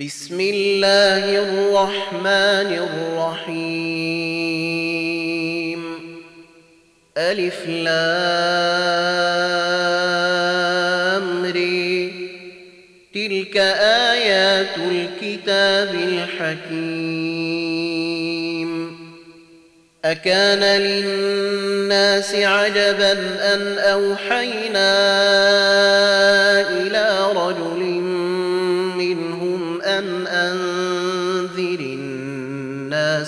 بسم الله الرحمن الرحيم. ألف لام ري تلك آيات الكتاب الحكيم. أكان للناس عجبا أن أوحينا إلى رجل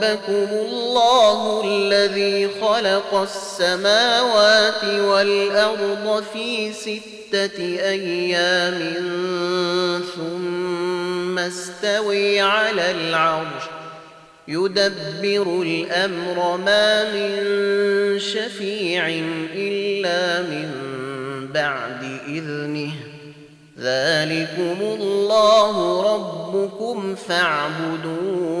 ربكم الله الذي خلق السماوات والأرض في ستة أيام ثم استوي على العرش. يدبر الأمر ما من شفيع إلا من بعد إذنه. ذلكم الله ربكم فاعبدوه.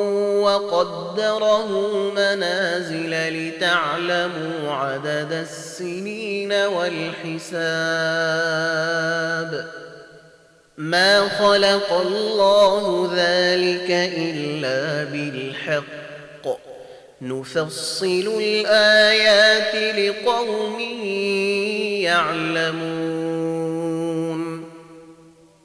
وقدره منازل لتعلموا عدد السنين والحساب. ما خلق الله ذلك إلا بالحق. نفصل الآيات لقوم يعلمون.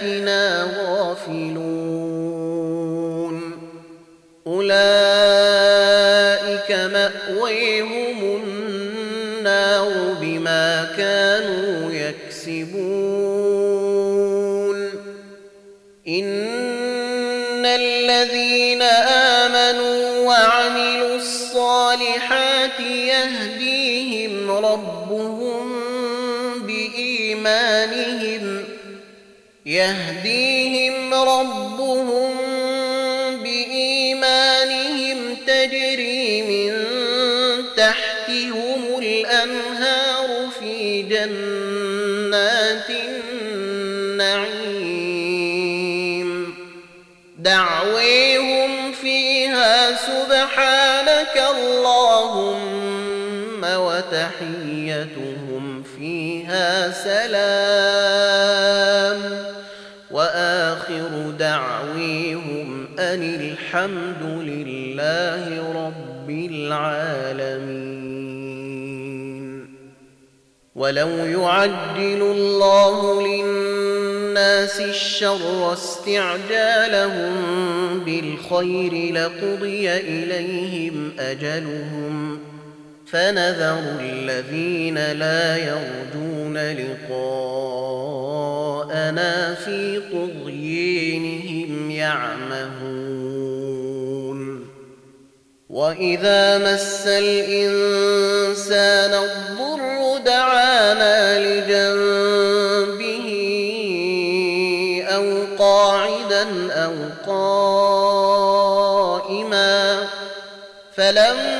آياتنا غافلون أولئك مأويهم يهديهم ربهم بإيمانهم تجري من تحتهم الأنهار في جنات النعيم. دعويهم فيها سبحانك اللهم وتحيتهم فيها سلام. وآخر دعويهم أن الحمد لله رب العالمين. ولو يعجل الله للناس الشر استعجالهم بالخير لقضي إليهم أجلهم فنذر الذين لا يرجون لقاءنا في طغيانهم يعمهون. وإذا مس الإنسان الضر دعانا لجنبه أو قاعدا أو قائما فلما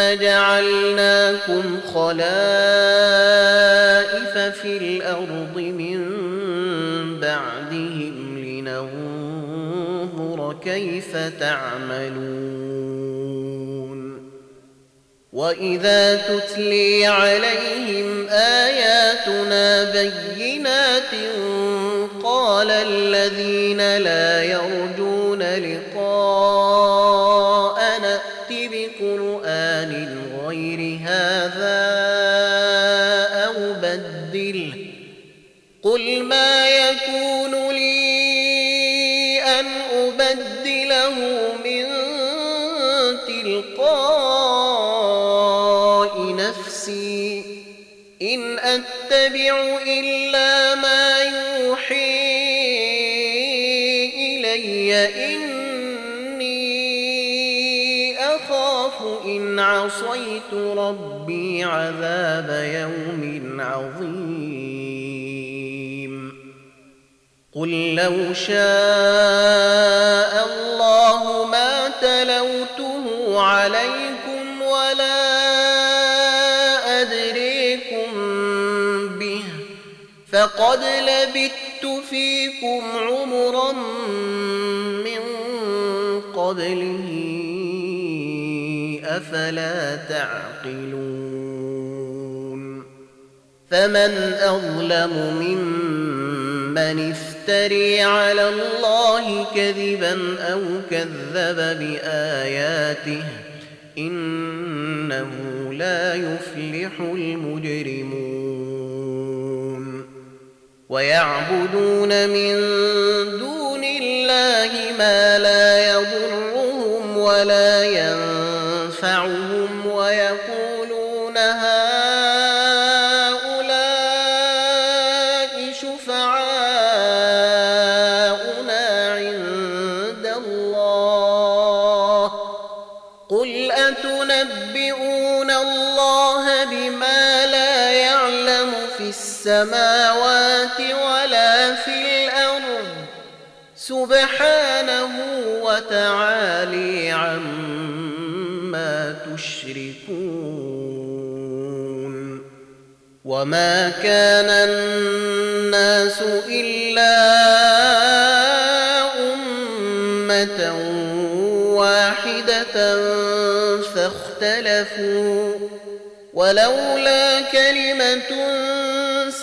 جعلناكم خلائف في الأرض من بعدهم لننظر كيف تعملون. وإذا تتلي عليهم آياتنا بينات قال الذين لا يرجون لقاء عذاب يوم عظيم. قل لو شاء الله ما تلوته عليكم ولا أدريكم به فقد لبثت فيكم عمرا من قبله. أفلا تعقلون فمن أظلم ممن افترى يفتري على الله كذبا أو كذب بآياته إنه لا يفلح المجرمون ويعبدون من دون الله ما لا يضرهم ولا ينفعهم وتعالي عما تشركون وما كان الناس إلا أمة واحدة فاختلفوا ولولا كلمة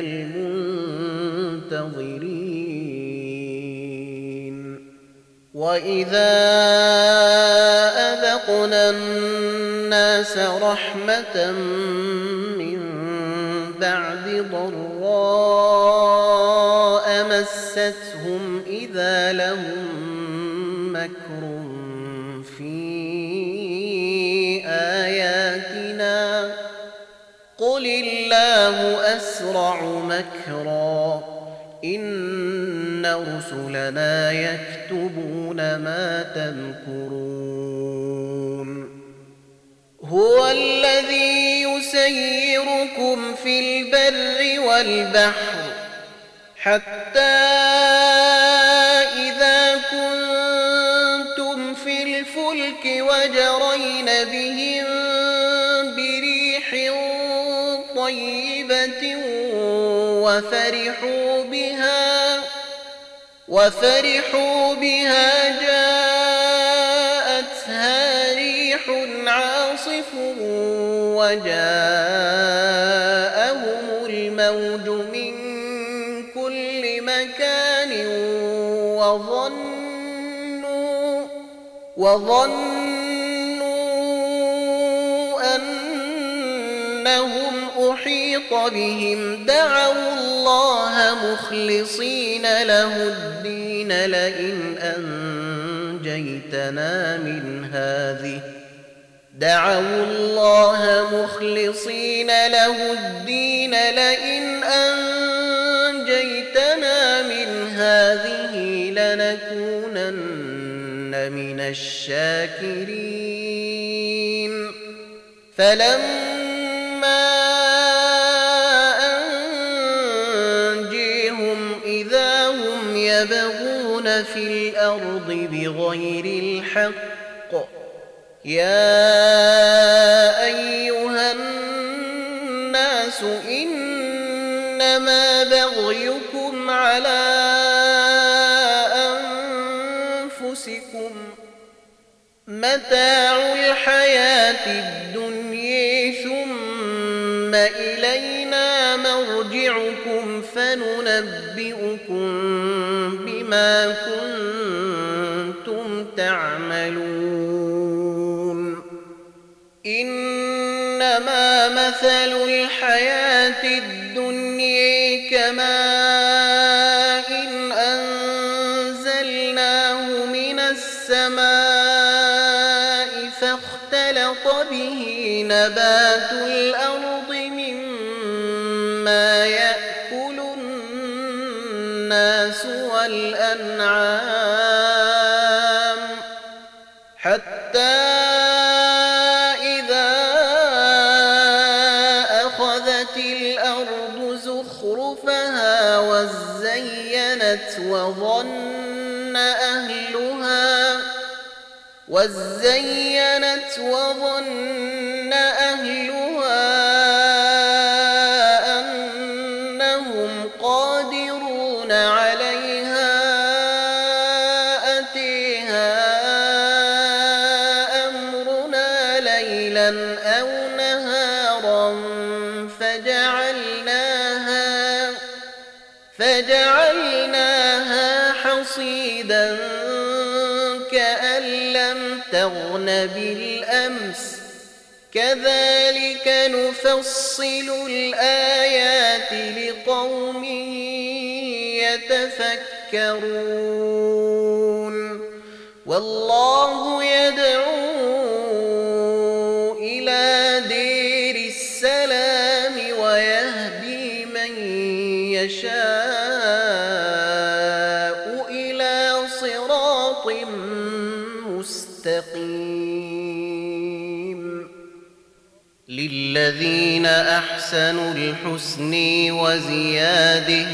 المنتظرين. وإذا أذقنا الناس رحمة من بعد ضراء مستهم إذا لهم مكر الله أسرع مكرا. إن رسلنا يكتبون ما تمكرون هو الذي يسيركم في البر والبحر حتى إذا كنتم في الفلك وجرين بهم وفرحوا بها وفرحوا بها جاءتها ريح عاصف وجاءهم الموج من كل مكان وظنوا وظنوا أنهم أحيط بهم. دعوا الله مخلصين له الدين لئن أنجيتنا من هذه. دعوا الله مخلصين له الدين لئن أنجيتنا من هذه لنكونن من الشاكرين. فلما الأرض بغير الحق. يا أيها الناس إنما بغيكم على أنفسكم. متاع الحياة الدنيا ثم إلينا مرجعكم فننبئكم بما كنتم تعملون. إنما مثل الحياة الدنيا كماء إن أنزلناه من السماء فاختلط به نبات الأرض وزينت وظن بالأمس. كذلك نفصل الآيات لقوم يتفكرون. والله يدعو إلى دير السلام ويهدي من يشاء. للذين أحسنوا الحسن وزيادة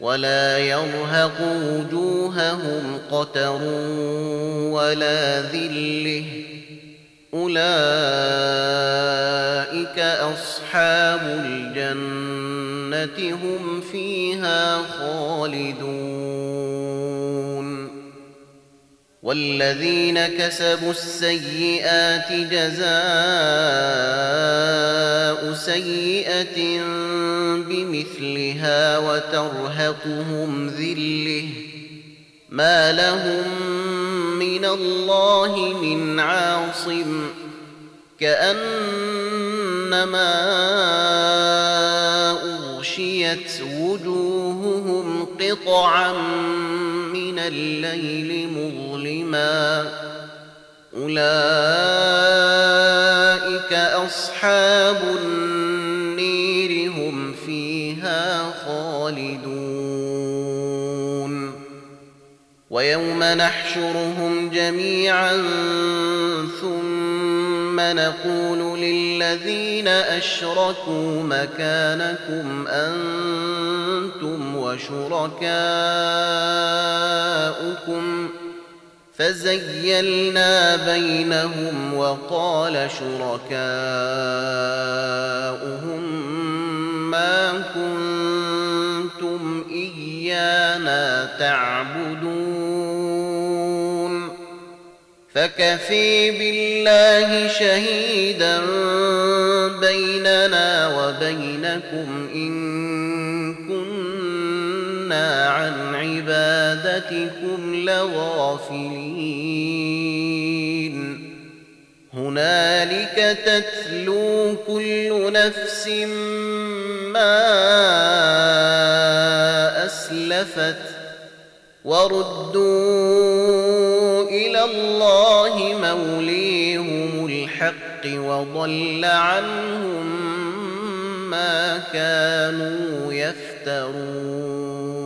ولا يرهق وجوههم قتر ولا ذلة. أولئك أصحاب الجنة هم فيها خالدون. والذين كسبوا السيئات جزاء سيئة بمثلها وترهقهم ذلة. ما لهم من الله من عاصم. كأنما أغشيت وجوههم قطعا من الليل مظلما. أولئك أصحاب النير هم فيها خالدون. ويوم نحشرهم جميعا ثم نقول للذين أشركوا مكانكم أنتم وشركاؤكم فزيلنا بينهم وقال شركاؤهم ما كنتم إيانا تعبدون فكفي بالله شهيدا بيننا وبينكم إن عن عبادتكم لغافلين. هنالك تتلو كل نفس ما أسلفت وردوا إلى الله موليهم الحق وضل عنهم ما كانوا يفترون.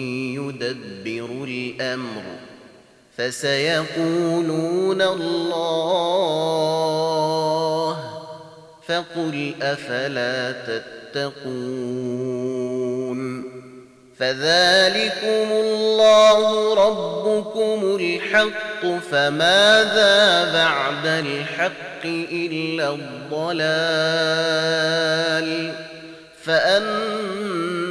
يدبر الأمر فسيقولون الله فقل أفلا تتقون فذلكم الله ربكم الحق فماذا بعد الحق إلا الضلال فأني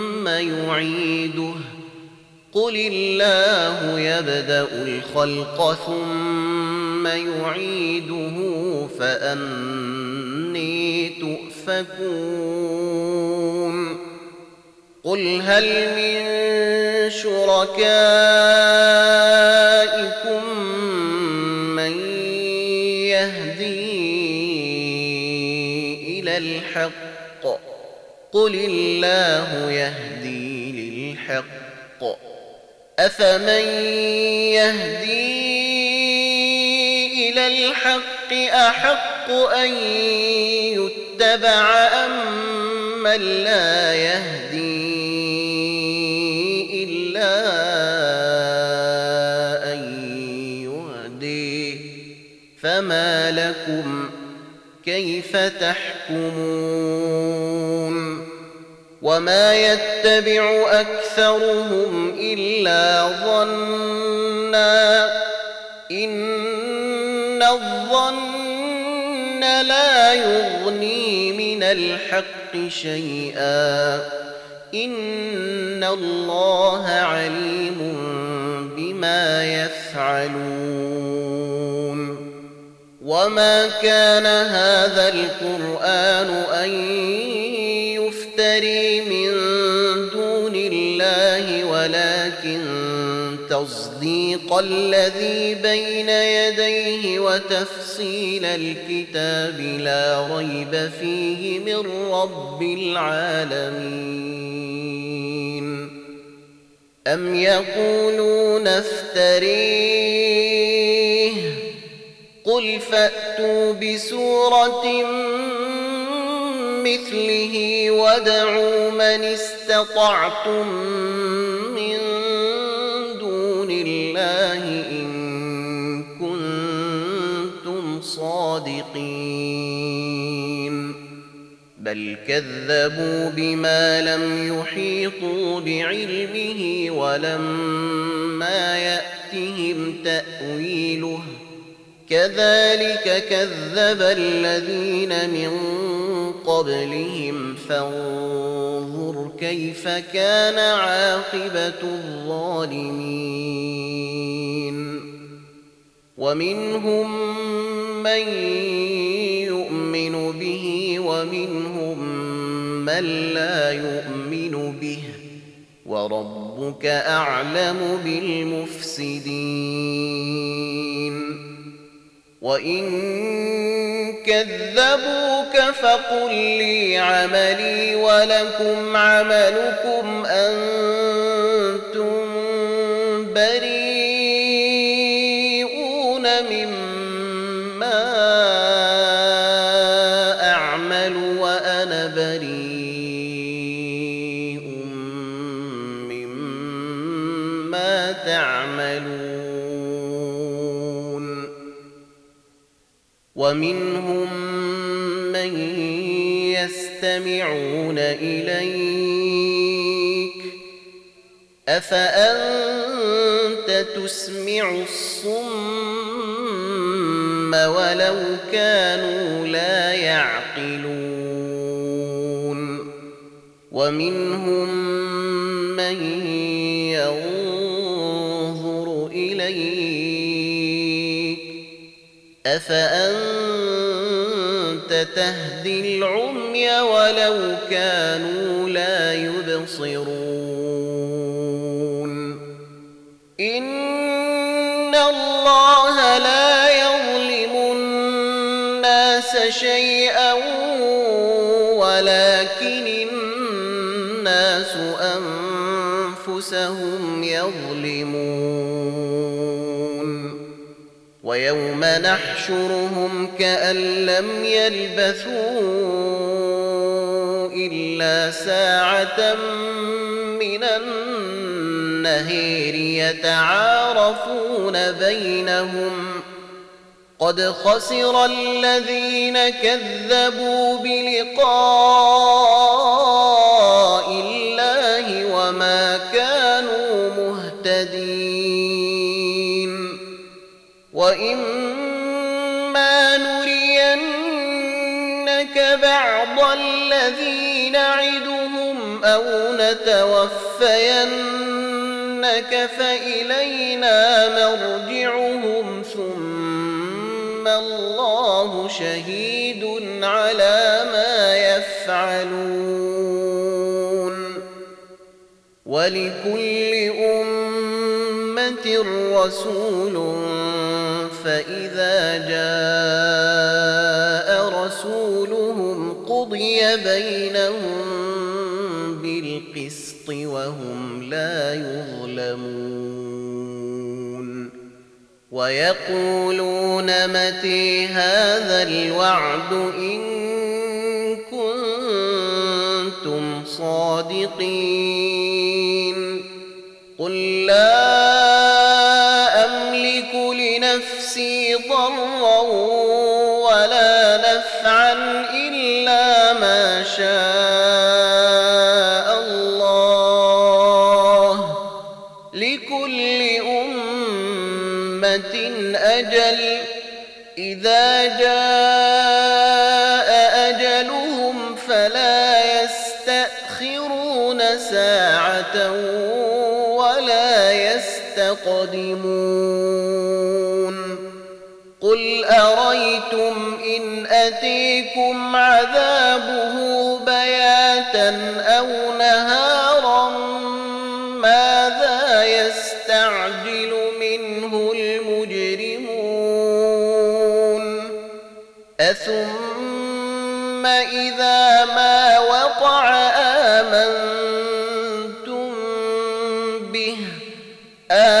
يعيده. قل الله يبدأ الخلق ثم يعيده فأني تؤفكون. قل هل من شركائكم من يهدي إلى الحق؟ قل الله يهدي للحق أفمن يهدي إلى الحق أحق أن يتبع أم من لا يهدي إلا أن يهدي. فما لكم كيف تحكمون وما يتبع أكثرهم إلا ظنا إن الظن لا يغني من الحق شيئا إن الله عليم بما يفعلون وما كان هذا القرآن أن يفتري من دون الله ولكن تصديق الذي بين يديه وتفصيل الكتاب لا ريب فيه من رب العالمين. أم يقولون افتريه؟ قل فأتوا بسورة مثله ودعوا من استطعتم من دون الله إن كنتم صادقين. بل كذبوا بما لم يحيطوا بعلمه ولما يأتهم تأويله. كذلك كذب الذين من قبلهم فانظر كيف كان عاقبة الظالمين. ومنهم من يؤمن به ومنهم من لا يؤمن به. وربك أعلم بالمفسدين. وإن كذبوك فقل لي عملي ولكم عملكم أنتم بريئون مما أعمل وأنا بريء مما تعملون ومنهم يستمعون إليك. أفأنت تسمع الصم ولو كانوا لا يعقلون؟ ومنهم من ينظر إليك. أفأنت تهدي العمي ولو كانوا لا يبصرون. إن الله لا يظلم الناس شيئا ولكن الناس أنفسهم يظلمون. ويوم نحشرهم كأن لم يلبثوا إلا ساعة من النهير يتعارفون بينهم قد خسر الذين كذبوا بلقاء الله وما كانوا نرينك بعض الذي نعدهم أو نتوفينك فإلينا مرجعهم ثم الله شهيد على ما يفعلون. ولكل أمة رسول فإذا جاء بينهم بالقسط وهم لا يظلمون ويقولون متى هذا الوعد إن كنتم صادقين يستقدمون قل أريتم إن أتيكم عذابه بياتا أو نهارا ماذا يستعجل منه المجرمون؟ أثم إذا ما وقع آمنتم به؟ الآن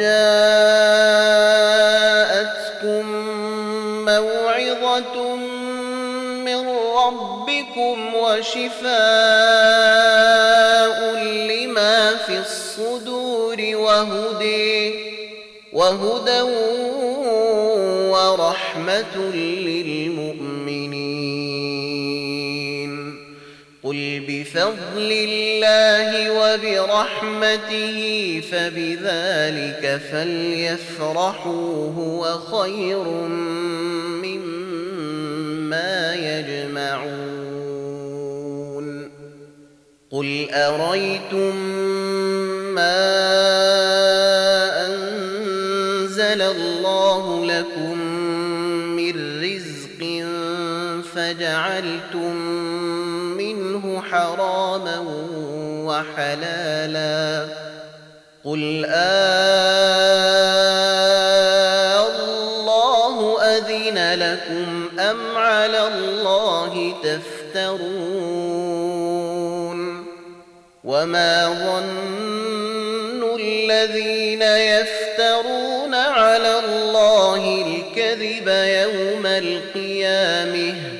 جاءتكم موعظة من ربكم وشفاء لما في الصدور وهدي وهدى ورحمة للمؤمنين. بفضل الله وبرحمته فبذلك فليفرحوا هو خير مما يجمعون. قل أريتم ما أنزل الله لكم فجعلتم منه حراما وحلالا قل آه الله أذن لكم أم على الله تفترون وما ظن الذين يفترون على الله الكذب يوم القيامة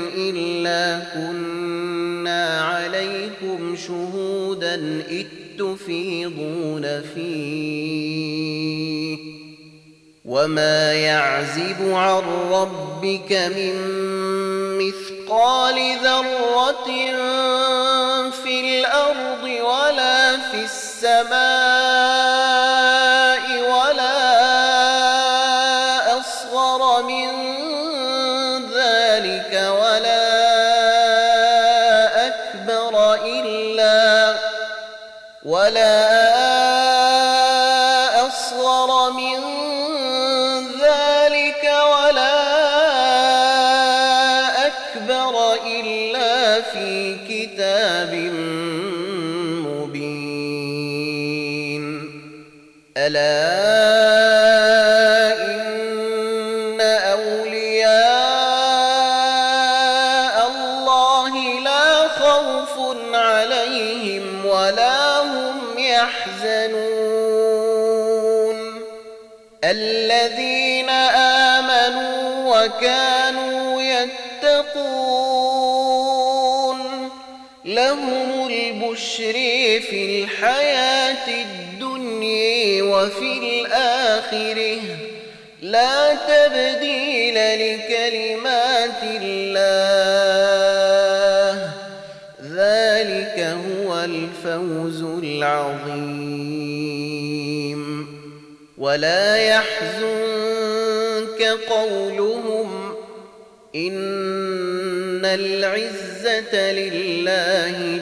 كنا عليكم شهودا إذ تفيضون فيه وما يعزب عن ربك من مثقال ذرة في الأرض ولا في السماء إلا ولا البشر في الحياة الدنيا وفي الآخرة. لا تبديل لكلمات الله. ذلك هو الفوز العظيم. ولا يحزنك قولهم إن العزة لله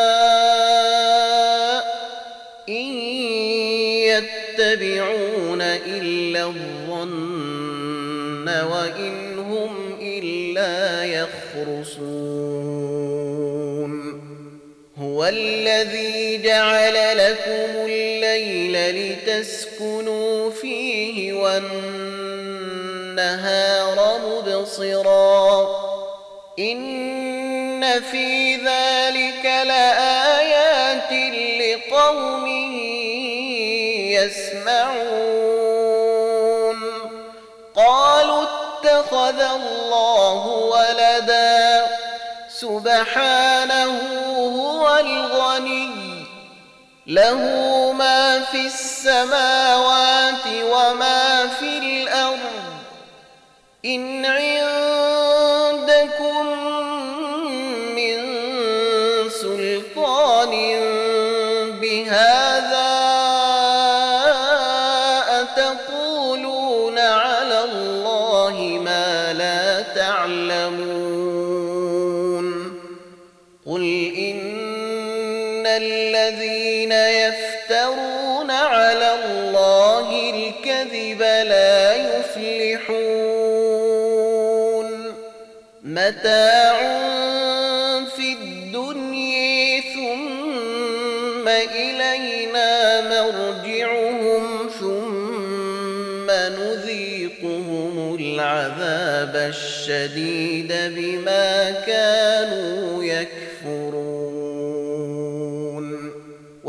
الظن وإن هم إلا يخرصون هو الذي جعل لكم الليل لتسكنوا فيه والنهار مبصرا إن في ذلك لآيات لقوم يسمعون الله ولدا. سبحانه هو الغني. له ما في السماوات وما في الأرض. إن عندكم الكذب لا يفلحون. متاع في الدنيا ثم إلينا مرجعهم ثم نذيقهم العذاب الشديد بما كانوا يكفرون.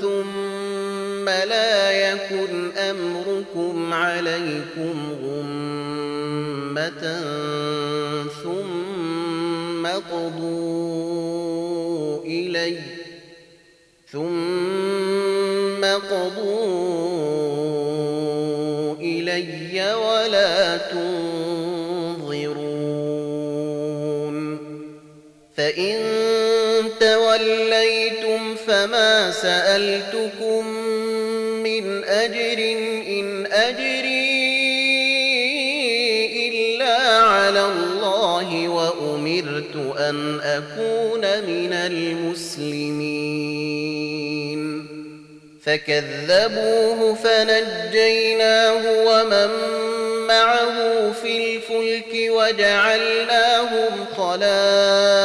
ثم لا يكن أمركم عليكم غمة ثم قضوا إلي ثم قضوا إلي ولا تنظرون فإن توليتم فما سألتكم من أجر إن أجري إلا على الله وأمرت أن أكون من المسلمين فكذبوه فنجيناه ومن معه في الفلك وجعلناهم خلائف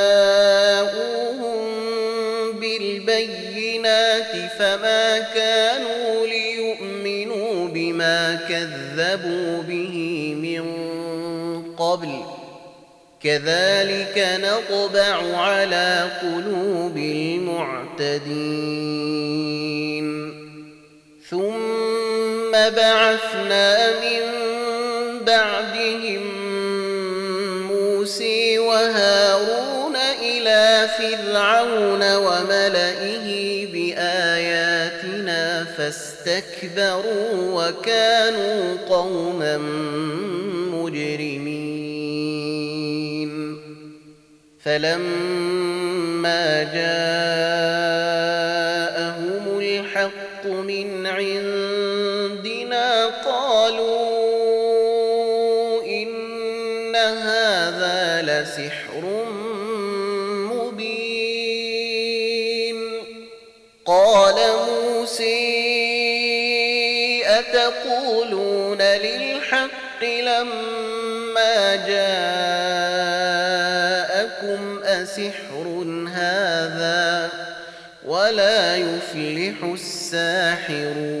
فما كانوا ليؤمنوا بما كذبوا به من قبل. كذلك نطبع على قلوب المعتدين. ثم بعثنا من بعدهم موسى وهارون إلى فرعون وملئه بآياتنا فاستكبروا وكانوا قوما مجرمين. فلما جاءهم الحق من عندنا يفلح الساحرون.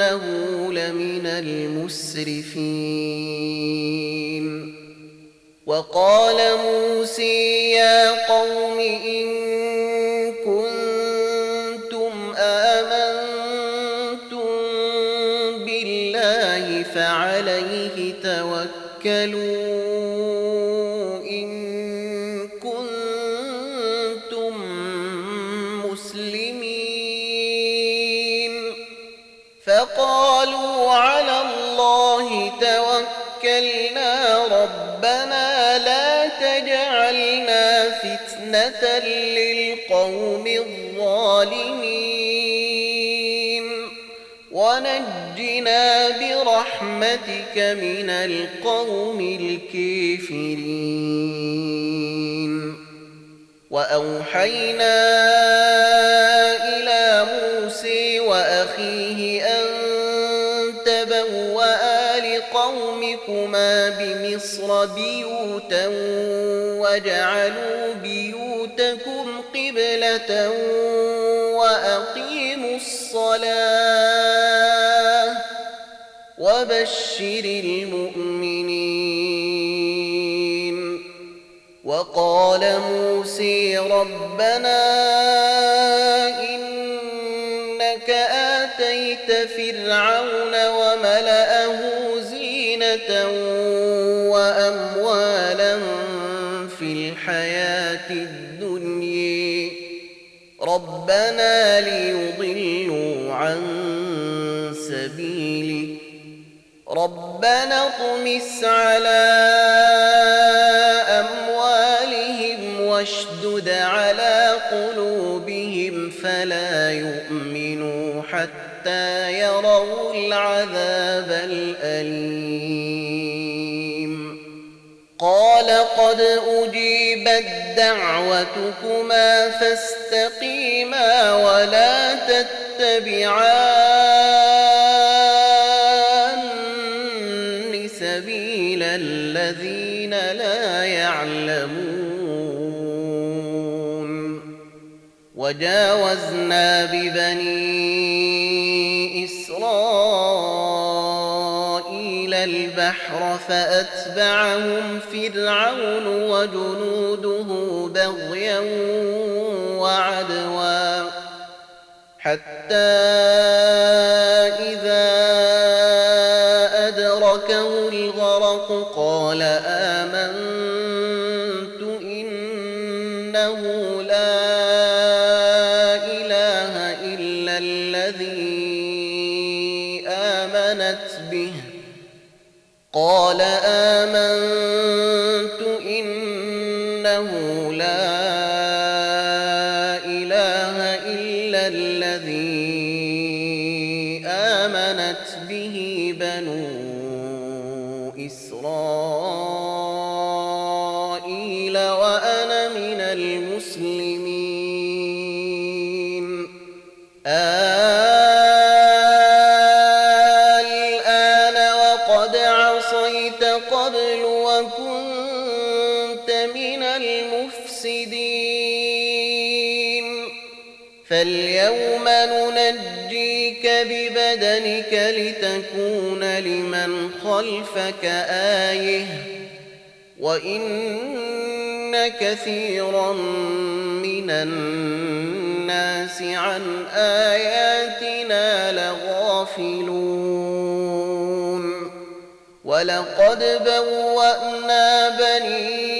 وإنه لمن المسرفين. وقال موسى يا قوم إن كنتم آمنتم بالله فعليه توكلوا فتنة للقوم الظالمين ونجنا برحمتك من القوم الكافرين وأوحينا إلى موسى وأخيه أن تبوأ لقومكما بمصر بيوتا وجعلوا قبلة وأقيموا الصلاة وبشر المؤمنين. وقال موسى ربنا إنك آتيت فرعون وملأه زينة وأموالا في الحياة الدنيا ربنا ليضلوا عن سبيلك. ربنا اطمس على أموالهم واشدد على قلوبهم فلا يؤمنوا حتى يروا العذاب الأليم. قال قد أجيبت دعوتكما فاستقيما ولا تتبعان سبيل الذين لا يعلمون. وجاوزنا ببني البحر فأتبعهم فرعون وجنوده بغيا وعدوا حتى إذا قال آمنت إنه لا إله إلا الذي آمنت به بنو إسرائيل وأنا من المسلمين. الآن ببدنك لتكون لمن خلفك آية. وإن كثيرا من الناس عن آياتنا لغافلون. ولقد بوأنا بني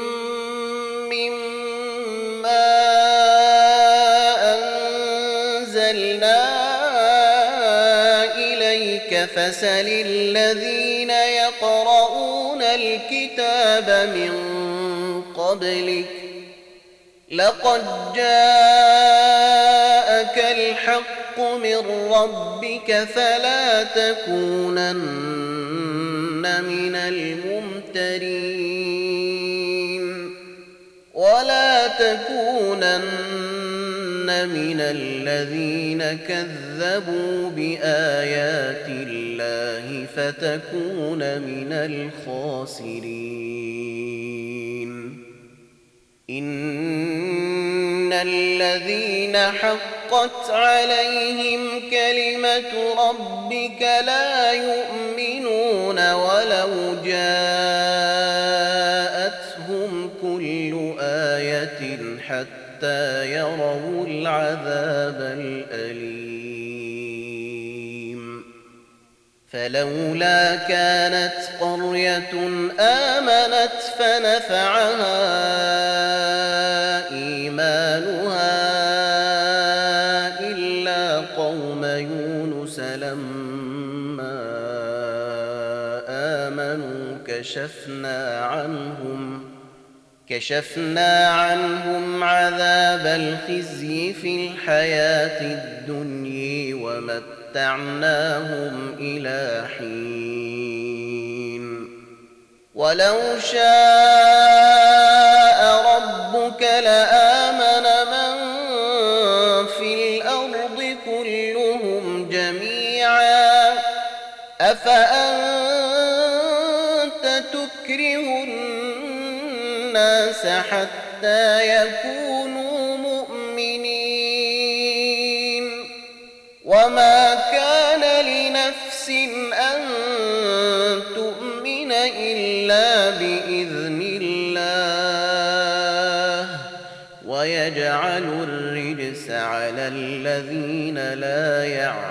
أنزلنا إليك فسل الذين يقرؤون الكتاب من قبلك لقد جاءك الحق من ربك فلا تكونن من الممترين ولا تكونن من الذين كذبوا بآيات الله فتكون من الخاسرين. إن الذين حقت عليهم كلمة ربك لا يؤمنون ولو جاءتهم حتى يروا العذاب الأليم. فلولا كانت قرية آمنت فنفعها إيمانها إلا قوم يونس لما آمنوا كشفنا عنهم كشفنا عنهم عذاب الخزي في الحياة الدنيا ومتعناهم إلى حين. ولو شاء حتى يكونوا مؤمنين. وما كان لنفس أن تؤمن إلا بإذن الله. ويجعل الرجس على الذين لا يعقلون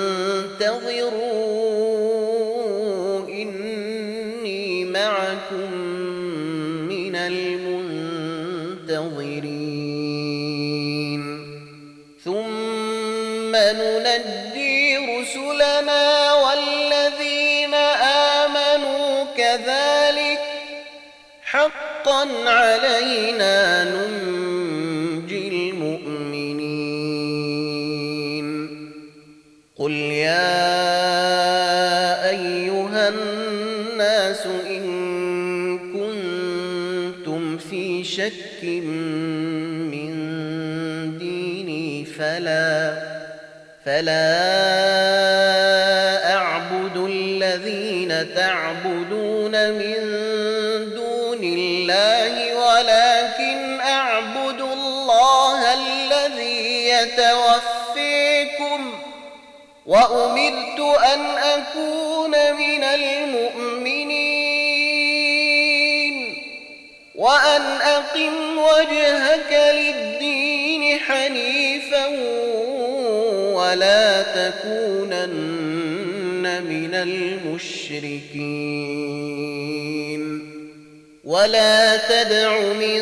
فانتظروا إني معكم من المنتظرين. ثم ننجي رسلنا والذين آمنوا كذلك حقا علينا ننجي. من ديني فلا فلا أعبد الذين تعبدون من دون الله ولكن أعبد الله الذي يتوفيكم. وأمرت أن أكون من المؤمنين. وأن أقم وجهك للدين حنيفا ولا تكونن من المشركين. ولا تدع من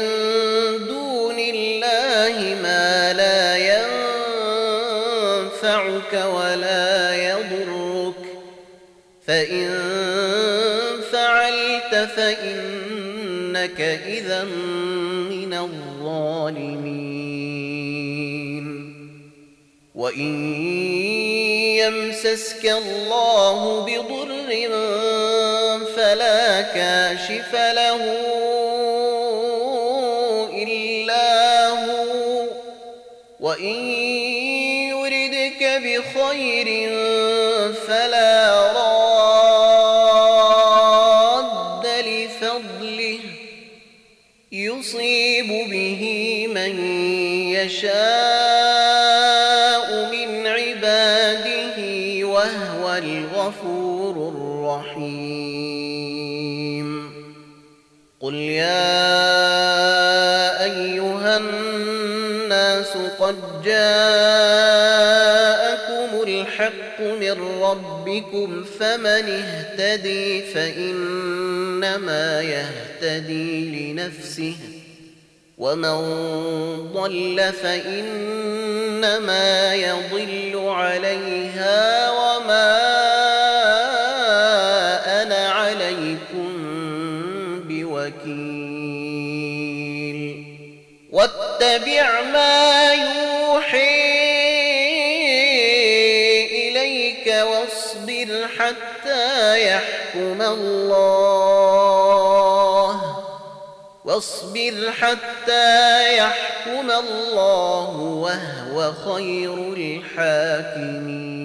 دون الله ما لا ينفعك ولا يضرك. فإن فعلت فإنك إذا من الظالمين. وإن يمسسك الله بضر فلا كاشف له إلا هو. وإن يردك بخير ربكم فمن اهتدي فإنما يهتدي لنفسه ومن ضل فإنما يضل عليها وما أنا عليكم بوكيل واتبع ما يوحي يحكم الله. واصبر حتى يحكم الله وهو خير الحاكمين.